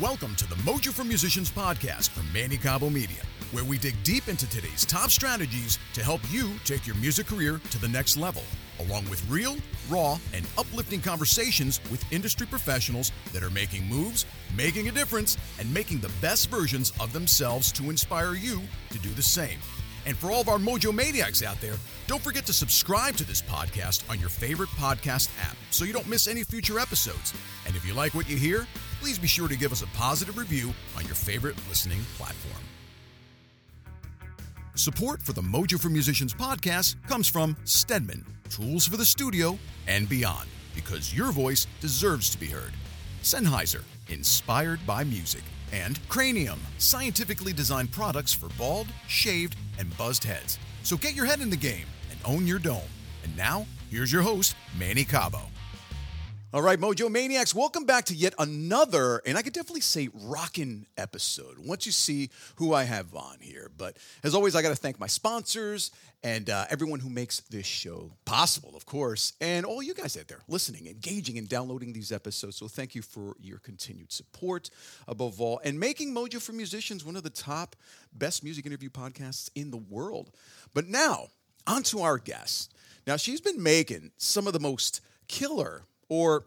Welcome to the Mojo for Musicians podcast from Manny Cabo Media, where we dig deep into today's top strategies to help you take your music career to the next level, along with real, raw, and uplifting conversations with industry professionals that are making moves, making a difference, and making the best versions of themselves to inspire you to do the same. And for all of our Mojo Maniacs out there, don't forget to subscribe to this podcast on your favorite podcast app so you don't miss any future episodes. And if you like what you hear, please be sure to give us a positive review on your favorite listening platform. Support for the Mojo for Musicians podcast comes from Stedman, tools for the studio and beyond, because your voice deserves to be heard. Sennheiser, inspired by music. And Cranium, scientifically designed products for bald, shaved, and buzzed heads. So get your head in the game and own your dome. And now, here's your host, Manny Cabo. All right, Mojo Maniacs, welcome back to yet another, and I could definitely say rockin' episode once you see who I have on here. But as always, I got to thank my sponsors and uh, everyone who makes this show possible, of course, and all you guys out there listening, engaging, and downloading these episodes. So thank you for your continued support, above all, and making Mojo for Musicians one of the top best music interview podcasts in the world. But now, on to our guest. Now, she's been making some of the most killer or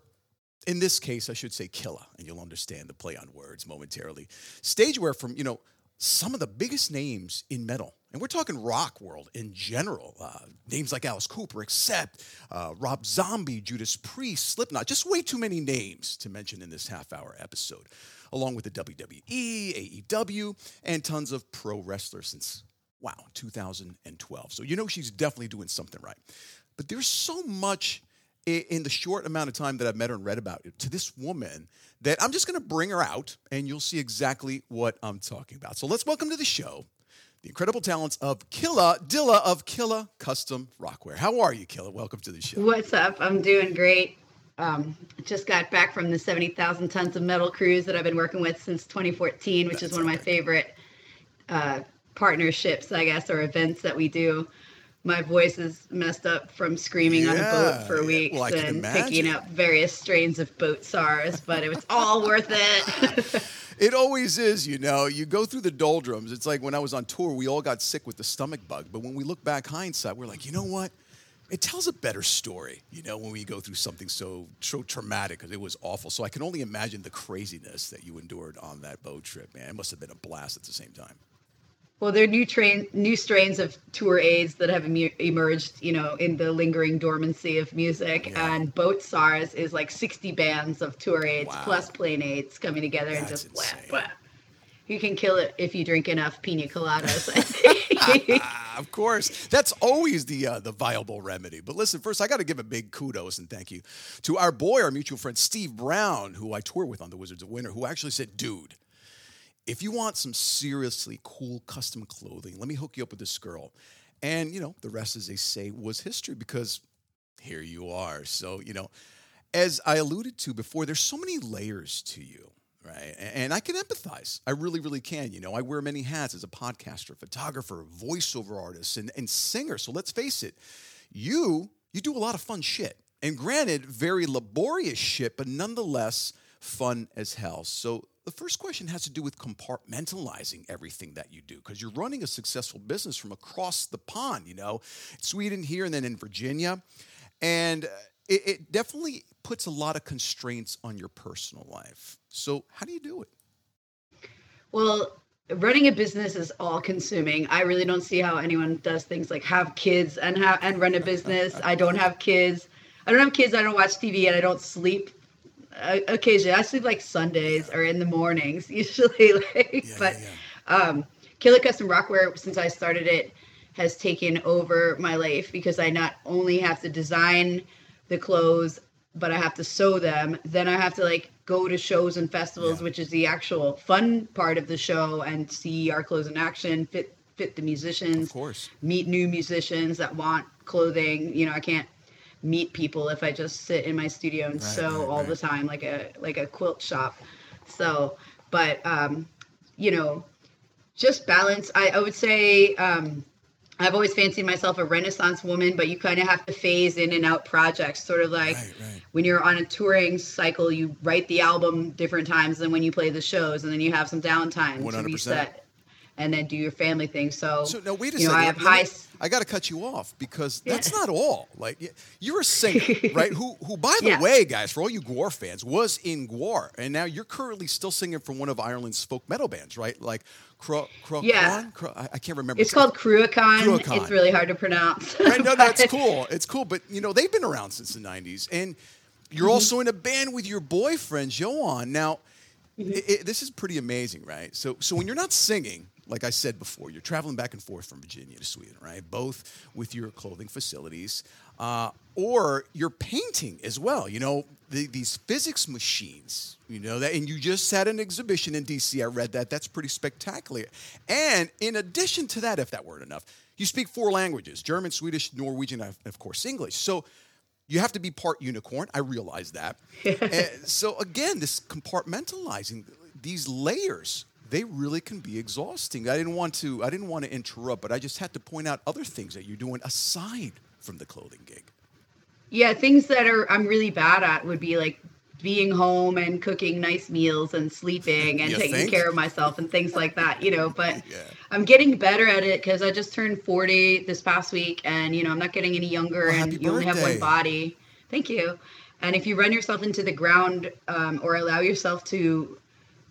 in this case, I should say Kylla, and you'll understand the play on words momentarily. Stageware from, you know, some of the biggest names in metal. And we're talking rock world in general. Uh, names like Alice Cooper, Accept uh, Rob Zombie, Judas Priest, Slipknot. Just way too many names to mention in this half hour episode, along with the WWE, AEW, and tons of pro wrestlers since, wow, 2012. So you know she's definitely doing something right. But there's so much in the short amount of time that I've met her and read about it to this woman that I'm just going to bring her out and you'll see exactly what I'm talking about. So let's welcome to the show the incredible talents of Kylla Dylla of Kylla Custom Rockwear. How are you, Kylla? Welcome to the show. What's up? I'm doing great. Um, just got back from the 70,000 tons of metal cruise that I've been working with since 2014, which That's is one of my favorite uh, partnerships, I guess, or events that we do my voice is messed up from screaming yeah, on a boat for weeks well, and picking up various strains of boat SARS, but it was all worth it. it always is, you know. You go through the doldrums. It's like when I was on tour, we all got sick with the stomach bug. But when we look back hindsight, we're like, you know what? It tells a better story, you know, when we go through something so so traumatic because it was awful. So I can only imagine the craziness that you endured on that boat trip, man. It must have been a blast at the same time. Well, there are new train, new strains of tour aids that have emerged, you know, in the lingering dormancy of music. Yeah. And Boat SARS is like 60 bands of tour aids wow. plus plane aids coming together That's and just blah, blah. You can kill it if you drink enough pina coladas. of course, that's always the uh, the viable remedy. But listen, first I got to give a big kudos and thank you to our boy, our mutual friend Steve Brown, who I tour with on the Wizards of Winter, who actually said, "Dude." If you want some seriously cool custom clothing, let me hook you up with this girl. And, you know, the rest, as they say, was history because here you are. So, you know, as I alluded to before, there's so many layers to you, right? And I can empathize. I really, really can. You know, I wear many hats as a podcaster, photographer, voiceover artist, and, and singer. So let's face it, you you do a lot of fun shit. And granted, very laborious shit, but nonetheless fun as hell. So the first question has to do with compartmentalizing everything that you do because you're running a successful business from across the pond, you know, Sweden here and then in Virginia. And uh, it, it definitely puts a lot of constraints on your personal life. So, how do you do it? Well, running a business is all consuming. I really don't see how anyone does things like have kids and have and run a business. I don't have kids. I don't have kids. I don't watch TV and I don't sleep occasionally i sleep like sundays or in the mornings usually like yeah, but yeah, yeah. um Kylla custom rockwear since i started it has taken over my life because i not only have to design the clothes but i have to sew them. Then i have to like go to shows and festivals which is the actual fun part of the show and see our clothes in action fit fit the musicians of course. meet new musicians that want clothing. You know i can't meet people if I just sit in my studio and right, sew right, all right. the time like a like a quilt shop. So, but um, you know, just balance. I, I would say um, I've always fancied myself a Renaissance woman, but you kind of have to phase in and out projects. Sort of like when you're on a touring cycle, you write the album different times than when you play the shows, and then you have some downtime to 100%. reset, and then do your family thing. So, So now wait a you know, second. I have high. I got to cut you off because Yeah. that's not all. Like you're a singer, right? Who, who, by the Yeah. way, guys, for all you Gwar fans, was in Gwar, and now you're currently still singing from one of Ireland's folk metal bands, right? Like Cro, Cro, Yeah. Cro- I, I can't remember. It's called Cruachan. It's really hard to pronounce. Right, no, that's cool. It's cool, but you know they've been around since the '90s, and you're Mm-hmm. also in a band with your boyfriend Johan. Now, Mm-hmm. i i this is pretty amazing, right? So, so when you're not singing, like I said before, you're traveling back and forth from Virginia to Sweden, right? Both with your clothing facilities, uh, or you're painting as well. You know, the, these physics machines. You know that, and you just had an exhibition in DC. I read that. That's pretty spectacular. And in addition to that, if that weren't enough, you speak four languages: German, Swedish, Norwegian, and of course English. So you have to be part unicorn. I realize that. And so again, this compartmentalizing these layers, they really can be exhausting. I didn't want to. I didn't want to interrupt, but I just had to point out other things that you're doing aside from the clothing gig. Yeah, things that are I'm really bad at would be like being home and cooking nice meals and sleeping and You taking think? care of myself and things like that, you know. But Yeah. I'm getting better at it because I just turned 40 this past week, and you know I'm not getting any younger, Well, and you only have one body. Thank you. And if you run yourself into the ground um, or allow yourself to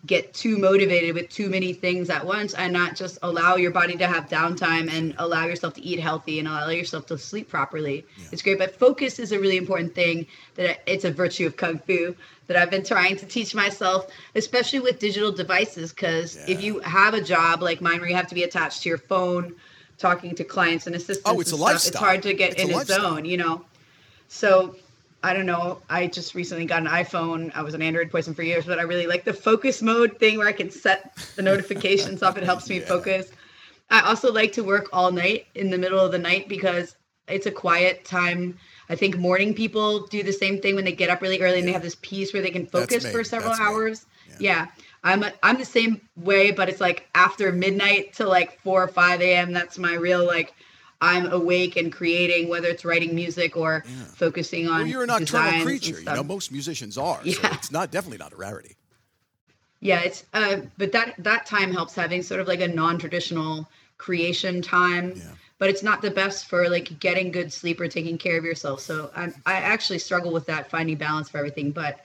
get too motivated with too many things at once and not just allow your body to have downtime and allow yourself to eat healthy and allow yourself to sleep properly. It's great, but focus is a really important thing that it's a virtue of kung fu that I've been trying to teach myself, especially with digital devices cuz if you have a job like mine where you have to be attached to your phone talking to clients and assistants Oh, it's and a stuff, it's hard to get It's in a lifestyle. zone, you know. So I don't know. I just recently got an iPhone. I was an Android person for years, but I really like the focus mode thing where I can set the notifications up. It helps me Yeah. focus. I also like to work all night in the middle of the night because it's a quiet time. I think morning people do the same thing when they get up really early and they have this peace where they can focus for several That's hours. Yeah. Yeah. I'm a, I'm the same way, but it's like after midnight to like four or five a.m. That's my real like I'm awake and creating, whether it's writing music or Yeah. focusing on. Well, you're a nocturnal creature. You know, most musicians are. So Yeah. it's not definitely not a rarity. Yeah, it's uh, but that that time helps having sort of like a non-traditional creation time. Yeah. But it's not the best for like getting good sleep or taking care of yourself. So I'm, I actually struggle with that, finding balance for everything. But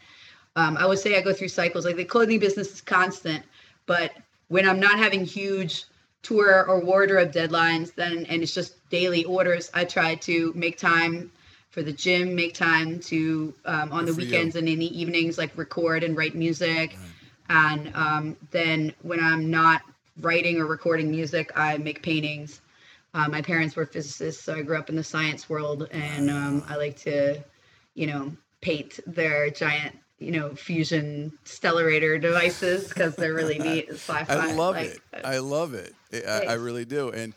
um, I would say I go through cycles. Like the clothing business is constant, but when I'm not having huge tour or wardrobe deadlines, then and it's just daily orders, I try to make time for the gym, make time to um, on Good the for you. weekends and in the evenings, like record and write music. And um, then when I'm not writing or recording music, I make paintings. Uh, my parents were physicists, so I grew up in the science world, and um, I like to, you know, paint their giant, you know, fusion stellarator devices because they're really neat. Sci-fi. I love like, it. Uh, I love it. I- I, really do. And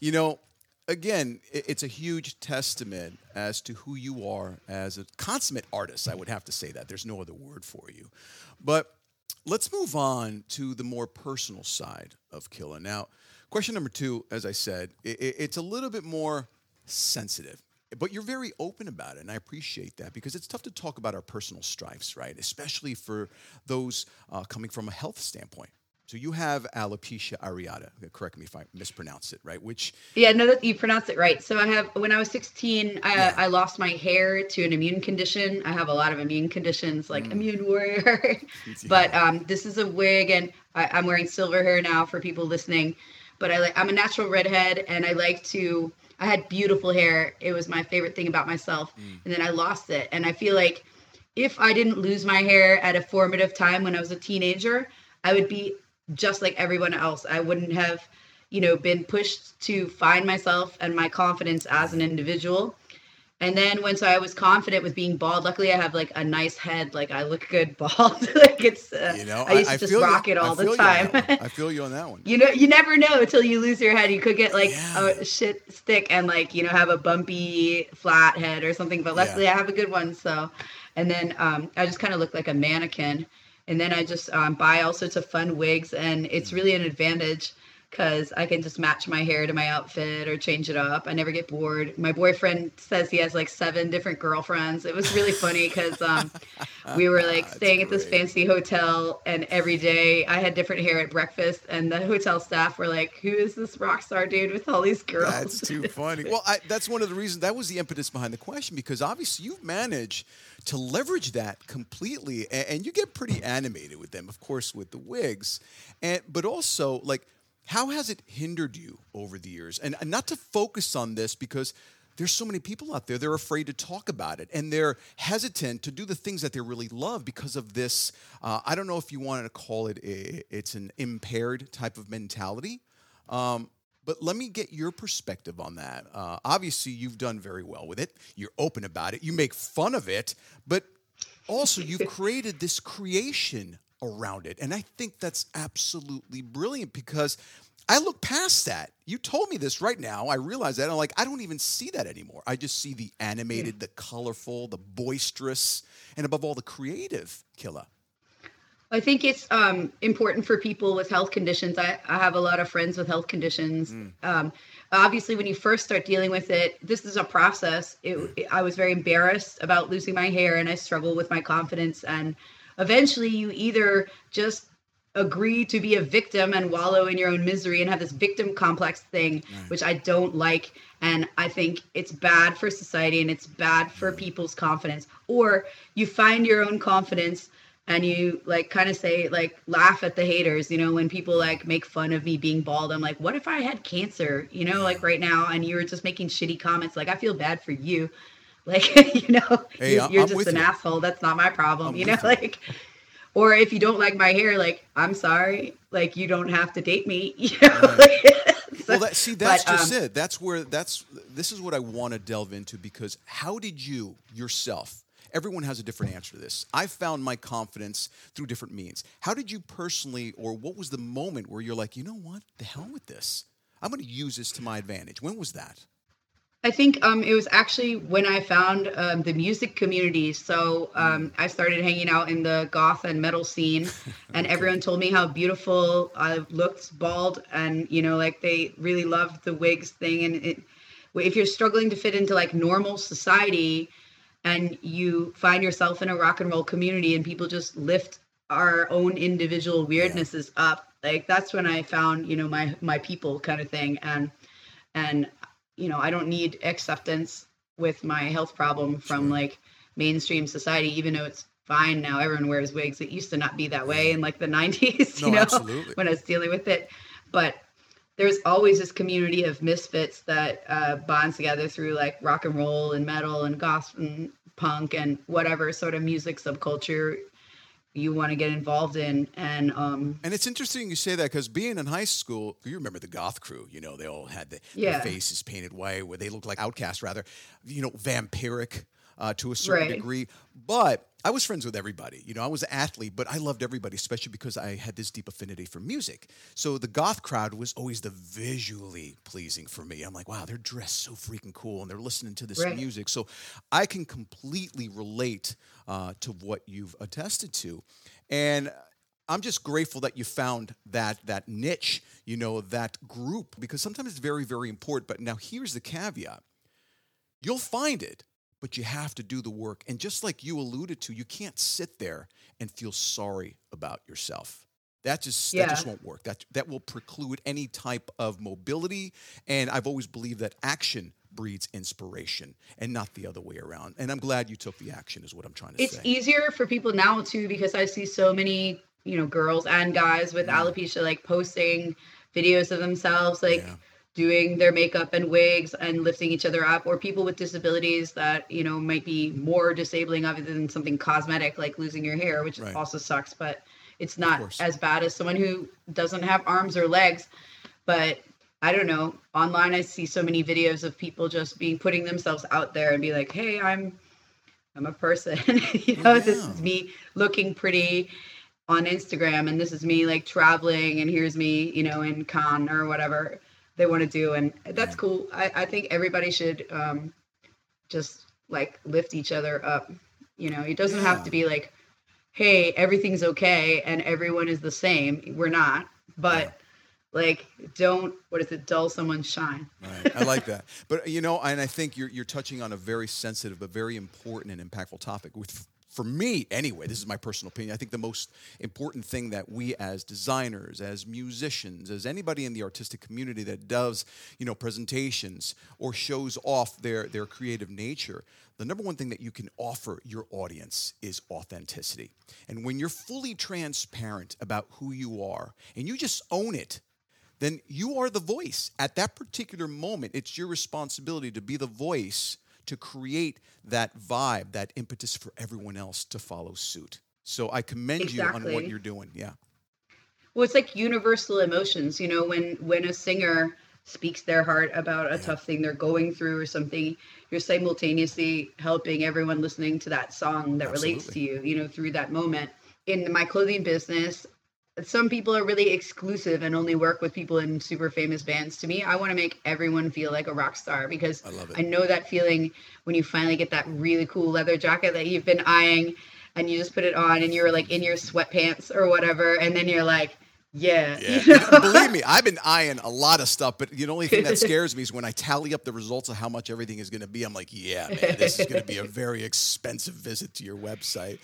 you know, again, it's a huge testament as to who you are as a consummate artist. I would have to say that. There's no other word for you. But let's move on to the more personal side of Kylla. Now, question number two, as I said, it's a little bit more sensitive. But you're very open about it, and I appreciate that because it's tough to talk about our personal strifes, right? Especially for those uh, coming from a health standpoint. So you have alopecia areata. Correct me if I mispronounce it, right? Which Yeah, no, that you pronounce it right. So I have when I was 16, I, Yeah. I lost my hair to an immune condition. I have a lot of immune conditions, like immune warrior. but um, this is a wig, and I, I'm wearing silver hair now for people listening. But I like I'm a natural redhead, and I like to. I had beautiful hair. It was my favorite thing about myself, mm. and then I lost it. And I feel like if I didn't lose my hair at a formative time when I was a teenager, I would be just like everyone else. I wouldn't have, you know, been pushed to find myself and my confidence as an individual. And then once I was confident with being bald, luckily I have like a nice head. Like I look good bald. like it's, uh, you know, I used to just feel rock you. it all the feel you on time. I feel you on that one. you know, you never know until you lose your head. You could get like Yeah. a shit stick and like you know have a bumpy flat head or something. But luckily I have a good one. So, and then um, I just kind of look like a mannequin. And then I just um, buy all sorts of fun wigs, and it's really an advantage because I can just match my hair to my outfit or change it up. I never get bored. My boyfriend says he has like seven different girlfriends. It was really funny because um, we were like staying at this fancy hotel, and every day I had different hair at breakfast, and the hotel staff were like, "Who is this rock star dude with all these girls?" That's too funny. well, I, that's one of the reasons. That was the impetus behind the question because obviously you've managed to leverage that completely, and, and you get pretty animated with them, of course, with the wigs, and but also like how has it hindered you over the years? And not to focus on this because there's so many people out there they're afraid to talk about it and they're hesitant to do the things that they really love because of this uh, i don't know if you wanted to call it a, it's an impaired type of mentality um, but let me get your perspective on that. Uh, obviously you've done very well with it. You're open about it. You make fun of it but also you've created this creation around it. And I think that's absolutely brilliant because I look past that. You told me this right now. I realize that. I'm like, I don't even see that anymore. I just see the animated, yeah. the colorful, the boisterous, and above all, the creative Kylla. I think it's um, important for people with health conditions. I, I, have a lot of friends with health conditions. Mm. Um, obviously, when you first start dealing with it, this is a process. It, mm. I was very embarrassed about losing my hair, and I struggle with my confidence and eventually you either just agree to be a victim and wallow in your own misery and have this victim complex thing right. which i don't like. And i think it's bad for society and it's bad for people's confidence. Or you find your own confidence and you like kind of say like laugh at the haters you know when people like make fun of me being bald. I'm like what if i had cancer? You know like right now and you were just making shitty comments. Like i feel bad for you like, you know, hey, you're, you're just an you. asshole. That's not my problem. I'm you know, like, or if you don't like my hair, like, I'm sorry. Like, you don't have to date me. You know? Right. so, well, that, see, that's but, just um, it. That's where that's this is what I want to delve into because how did you yourself? Everyone has a different answer to this. I found my confidence through different means. How did you personally, or what was the moment where you're like, you know what, the hell with this? I'm going to use this to my advantage. When was that? I think um, it was actually when I found um, the music community. So um, I started hanging out in the goth and metal scene, and everyone told me how beautiful I looked bald, and you know, like they really loved the wigs thing. And it, if you're struggling to fit into like normal society, and you find yourself in a rock and roll community, and people just lift our own individual weirdnesses yeah. up, like that's when I found you know my my people kind of thing, and and you know, I don't need acceptance with my health problem from like mainstream society, even though it's fine now. Everyone wears wigs. It used to not be that way in like the 90s, you no, know, absolutely. when I was dealing with it. But there's always this community of misfits that uh, bonds together through like rock and roll and metal and gospel and punk and whatever sort of music subculture you want to get involved in and um and it's interesting you say that because being in high school you remember the goth crew you know they all had the, yeah. their faces painted white where they looked like outcasts rather you know vampiric uh, to a certain right. degree. But I was friends with everybody. You know, I was an athlete, but I loved everybody, especially because I had this deep affinity for music. So the goth crowd was always the visually pleasing for me. I'm like, wow, they're dressed so freaking cool and they're listening to this right. music. So I can completely relate uh, to what you've attested to. And I'm just grateful that you found that that niche, you know, that group, because sometimes it's very, very important. But now here's the caveat. You'll find it but you have to do the work. And just like you alluded to, you can't sit there and feel sorry about yourself. That just yeah. that just won't work. That that will preclude any type of mobility. And I've always believed that action breeds inspiration and not the other way around. And I'm glad you took the action is what I'm trying to it's say. It's easier for people now too because I see so many, you know, girls and guys with yeah. alopecia like posting videos of themselves like yeah doing their makeup and wigs and lifting each other up or people with disabilities that you know might be more disabling other than something cosmetic like losing your hair which right. also sucks but it's not as bad as someone who doesn't have arms or legs. But i don't know. Online i see so many videos of people just being putting themselves out there and be like hey i'm i'm a person. You oh, know yeah. this is me looking pretty on instagram and this is me like traveling and here's me you know in con or whatever they want to do and that's cool i, I think everybody should um, just like lift each other up you know it doesn't have to be like hey everything's okay and everyone is the same we're not but Like, don't what is it? Dull someone's shine. Right. I like that. But you know, and I think you're you're touching on a very sensitive but very important and impactful topic. With for me, anyway, this is my personal opinion. I think the most important thing that we as designers, as musicians, as anybody in the artistic community that does, you know, presentations or shows off their their creative nature, the number one thing that you can offer your audience is authenticity. And when you're fully transparent about who you are and you just own it, then you are the voice. At that particular moment, it's your responsibility to be the voice to create that vibe, that impetus for everyone else to follow suit. So I commend you on what you're doing. Yeah. Well, it's like universal emotions. You know, when when a singer speaks their heart about a tough thing they're going through or something, you're simultaneously helping everyone listening to that song that relates to you. You know, through that moment. In my clothing business, some people are really exclusive and only work with people in super famous bands. To me, I want to make everyone feel like a rock star because I love it. I know that feeling when you finally get that really cool leather jacket that you've been eyeing and you just put it on and you're like in your sweatpants or whatever and then you're like yeah, Yeah. you know? Believe me, I've been eyeing a lot of stuff, but the only thing that scares me is when I tally up the results of how much everything is going to be. I'm like, yeah, man, this is going to be a very expensive visit to your website.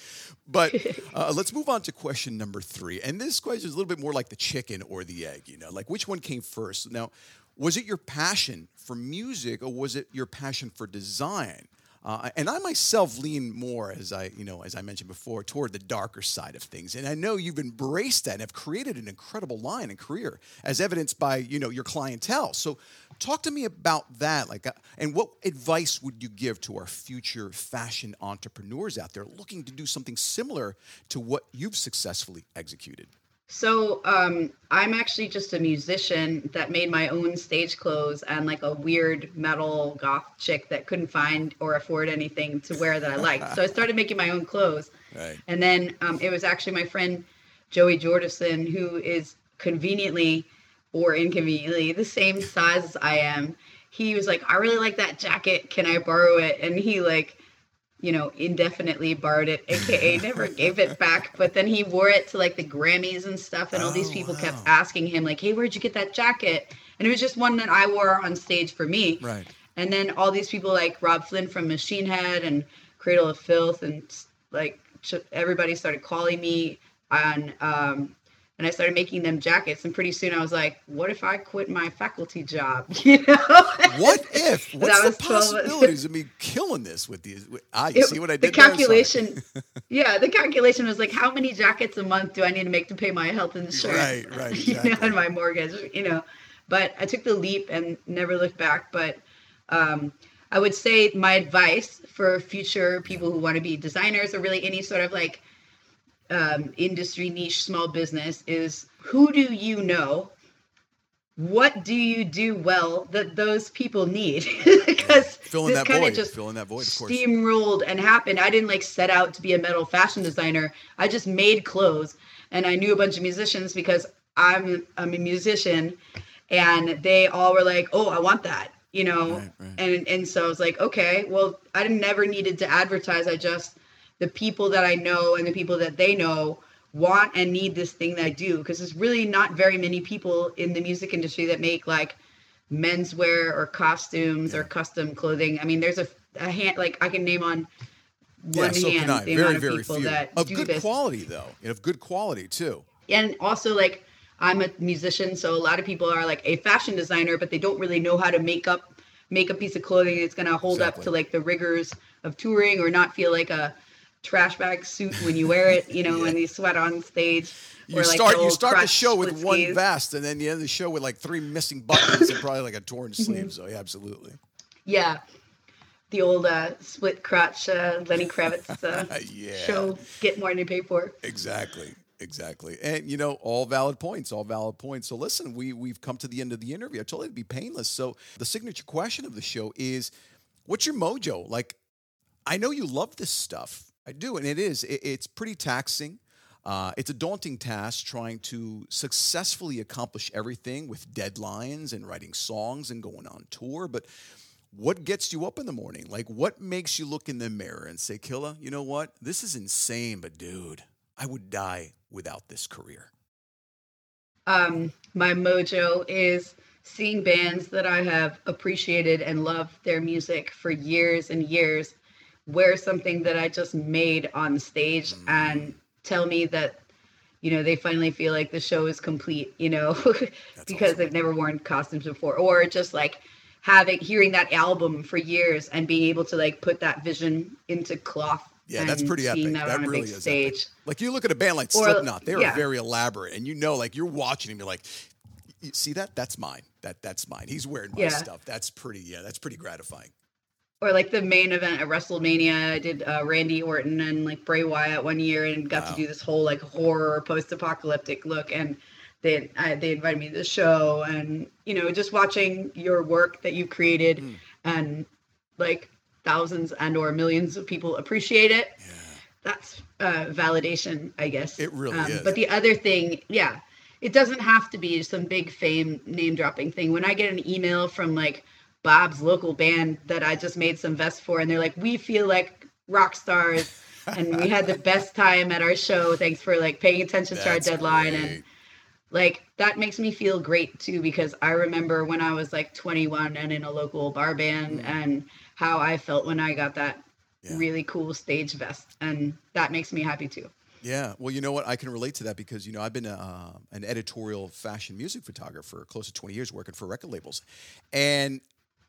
But uh, let's move on to question number three. And this question is a little bit more like the chicken or the egg, you know, like which one came first? Now, was it your passion for music or was it your passion for design? Uh, and I myself lean more, as I, you know, as I mentioned before, toward the darker side of things. And I know you've embraced that and have created an incredible line and career, as evidenced by, you know, your clientele. So, talk to me about that. Like, uh, and what advice would you give to our future fashion entrepreneurs out there looking to do something similar to what you've successfully executed? So um, I'm actually just a musician that made my own stage clothes and like a weird metal goth chick that couldn't find or afford anything to wear that I liked. so I started making my own clothes. Right. And then um, it was actually my friend Joey Jordison, who is conveniently or inconveniently the same size as I am. He was like, I really like that jacket. Can I borrow it? And he like, you know, indefinitely borrowed it, aka never gave it back. But then he wore it to like the Grammys and stuff, and all these Oh, people kept asking him, like, "Hey, where'd you get that jacket?" And it was just one that I wore on stage for me. Right. And then all these people like Robb Flynn from Machine Head and Cradle of Filth, and like everybody started calling me on, um, and I started making them jackets. And pretty soon I was like, "What if I quit my faculty job?" You know? What if? What's the was 12 possibilities of me killing this with these? Ah, you It- see what I the did? Sorry. calculation yeah the calculation was like how many jackets a month do i need to make to pay my health insurance Right, right, you know and my mortgage you know but i took the leap and never looked back but um, i would say my advice for future people who want to be designers or really any sort of like um, industry niche small business is who do you know what do you do well that those people need because Fill in this that kind void. of just Fill in that void, of steamrolled and happened. I didn't like set out to be a metal fashion designer. I just made clothes and I knew a bunch of musicians because I'm I'm a musician and they all were like, "Oh, I want that." You know. Right, right. And and so I was like, "Okay, well, I never needed to advertise. I just the people that I know and the people that they know want and need this thing that I do because there's really not very many people in the music industry that make like menswear or costumes or custom clothing. I mean, there's a, a hand like I can name on Yeah, one so hand I. the Very, amount of very people few. that Of do good this. quality, though, and of good quality too. And also like I'm a musician, so a lot of people are like a fashion designer, but they don't really know how to make up make a piece of clothing that's gonna hold up to like the rigors of touring or not feel like a trash bag suit when you wear it, you know, when you sweat on stage. You or, like, start you start the show with one vest, and then you end the show with like three missing buttons and probably like a torn Mm-hmm. sleeve. So yeah, absolutely. Yeah. The old uh, split crotch uh, Lenny Kravitz uh, Yeah. show, get more than you pay for. Exactly. Exactly. And you know, all valid points, all valid points. So listen, we we've come to the end of the interview. I told you it'd be painless. So the signature question of the show is what's your mojo? Like I know you love this stuff. I do, and it is. It, it's pretty taxing. Uh, it's a daunting task trying to successfully accomplish everything with deadlines and writing songs and going on tour. But what gets you up in the morning? Like, what makes you look in the mirror and say, Kylla, you know what? This is insane, but dude, I would die without this career. um, my mojo is seeing bands that I have appreciated and loved their music for years and years wear something that I just made on stage Mm. and tell me that you know they finally feel like the show is complete you know because awesome. they've never worn costumes before or just like having hearing that album for years and being able to like put that vision into cloth Yeah, that's pretty epic. that, That really is stage epic. Like you look at a band like Or- Slipknot, they're yeah. very elaborate, and you know, like you're watching and you're like, "You see that? That's mine. That that's mine. He's wearing my Yeah. stuff. That's pretty. Yeah, that's pretty gratifying. Or like the main event at WrestleMania, I did uh, Randy Orton and like Bray Wyatt one year and got Wow. to do this whole like horror post-apocalyptic look and they I, they invited me to the show and you know just watching your work that you created Hmm. and like thousands and or millions of people appreciate it. That's uh, validation, I guess. Um, It really is. But the other thing, yeah, it doesn't have to be some big fame name dropping thing. When I get an email from like Bob's local band that I just made some vests for, and they're like, "We feel like rock stars, and we had the best time at our show. Thanks for like paying attention to our deadline." great. And like that makes me feel great too because I remember when I was like 21 and in a local bar band and how I felt when I got that. Yeah. really cool stage vest, and that makes me happy too. Yeah, well, you know what? I can relate to that because you know I've been a, uh, an editorial fashion music photographer close to 20 years, working for record labels, and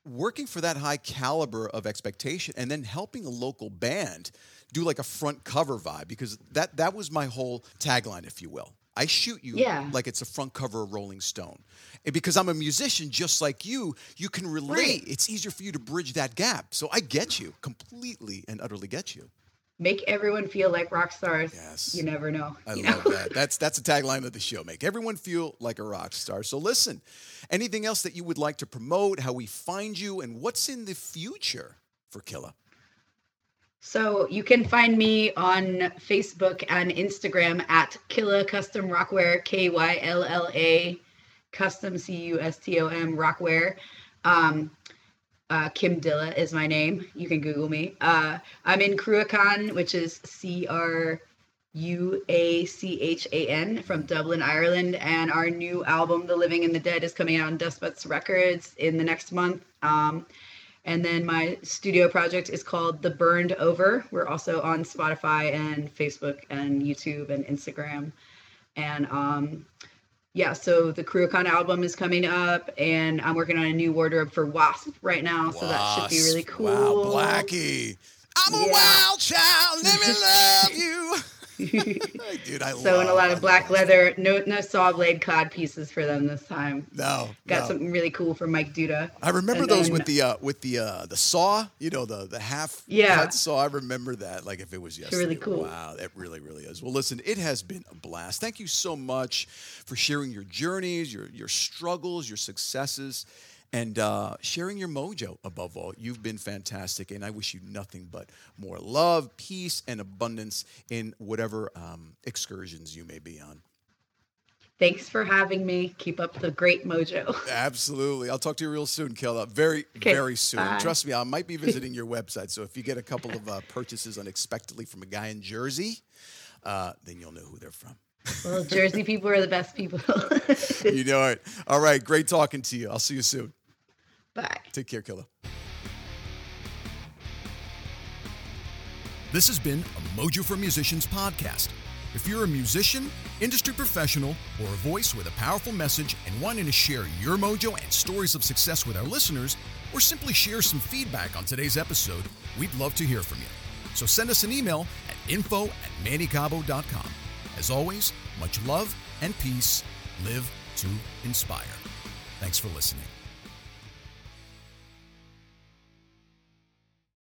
working for that high caliber of expectation, and then helping a local band do like a front cover vibe because that that was my whole tagline, if you will. I shoot you Yeah. like it's a front cover of Rolling Stone, and because I'm a musician just like you, you can relate. Right. It's easier for you to bridge that gap. So I get you completely and utterly get you. Make everyone feel like rock stars. Yes. You never know. I love know? that. That's that's a tagline of the show. Make everyone feel like a rock star. So listen, anything else that you would like to promote? How we find you, and what's in the future for Kylla? So you can find me on Facebook and Instagram at Kylla Custom Rockwear, K Y L L A Custom C U S T O M Rockwear. Um, uh, Kim Dylla is my name. You can Google me. Uh, I'm in Cruachan, which is C R U A C H A N from Dublin, Ireland. And our new album, The Living and the Dead, is coming out on Despotz Records in the next month. Um, and then my studio project is called The Burned Over. We're also on Spotify and Facebook and YouTube and Instagram. And um, yeah, so the Cruachan album is coming up, and I'm working on a new wardrobe for W.A.S.P. right now. So that should be really cool. Wow, Blackie. I'm a wild child. Let me love you. Dude, I So love and a lot of black leather, no no saw blade cod pieces for them this time. No, Got no. something really cool for Mike Duda. I remember And those then- with the uh, with the uh, the saw, you know, the the half Yeah. cut saw. I remember that like if it was yesterday. really cool. Wow, that really really is. Well, listen, it has been a blast. Thank you so much for sharing your journeys, your your struggles, your successes, and uh, sharing your mojo. Above all, you've been fantastic, and I wish you nothing but more love, peace, and abundance in whatever um, excursions you may be on. Thanks for having me. Keep up the great mojo. Absolutely. I'll talk to you real soon, Kylla. Very, Okay, very soon. bye. Trust me, I might be visiting your website. So if you get a couple of uh, purchases unexpectedly from a guy in Jersey, uh, then you'll know who they're from. Well, Jersey people are the best people. You know it. All right. Great talking to you. I'll see you soon. Bye. Take care, Kylla. This has been a Mojo for Musicians podcast. If you're a musician, industry professional, or a voice with a powerful message and wanting to share your mojo and stories of success with our listeners, or simply share some feedback on today's episode, we'd love to hear from you. So send us an email at info at mannycabo.com. As always, much love and peace. Live to inspire. Thanks for listening.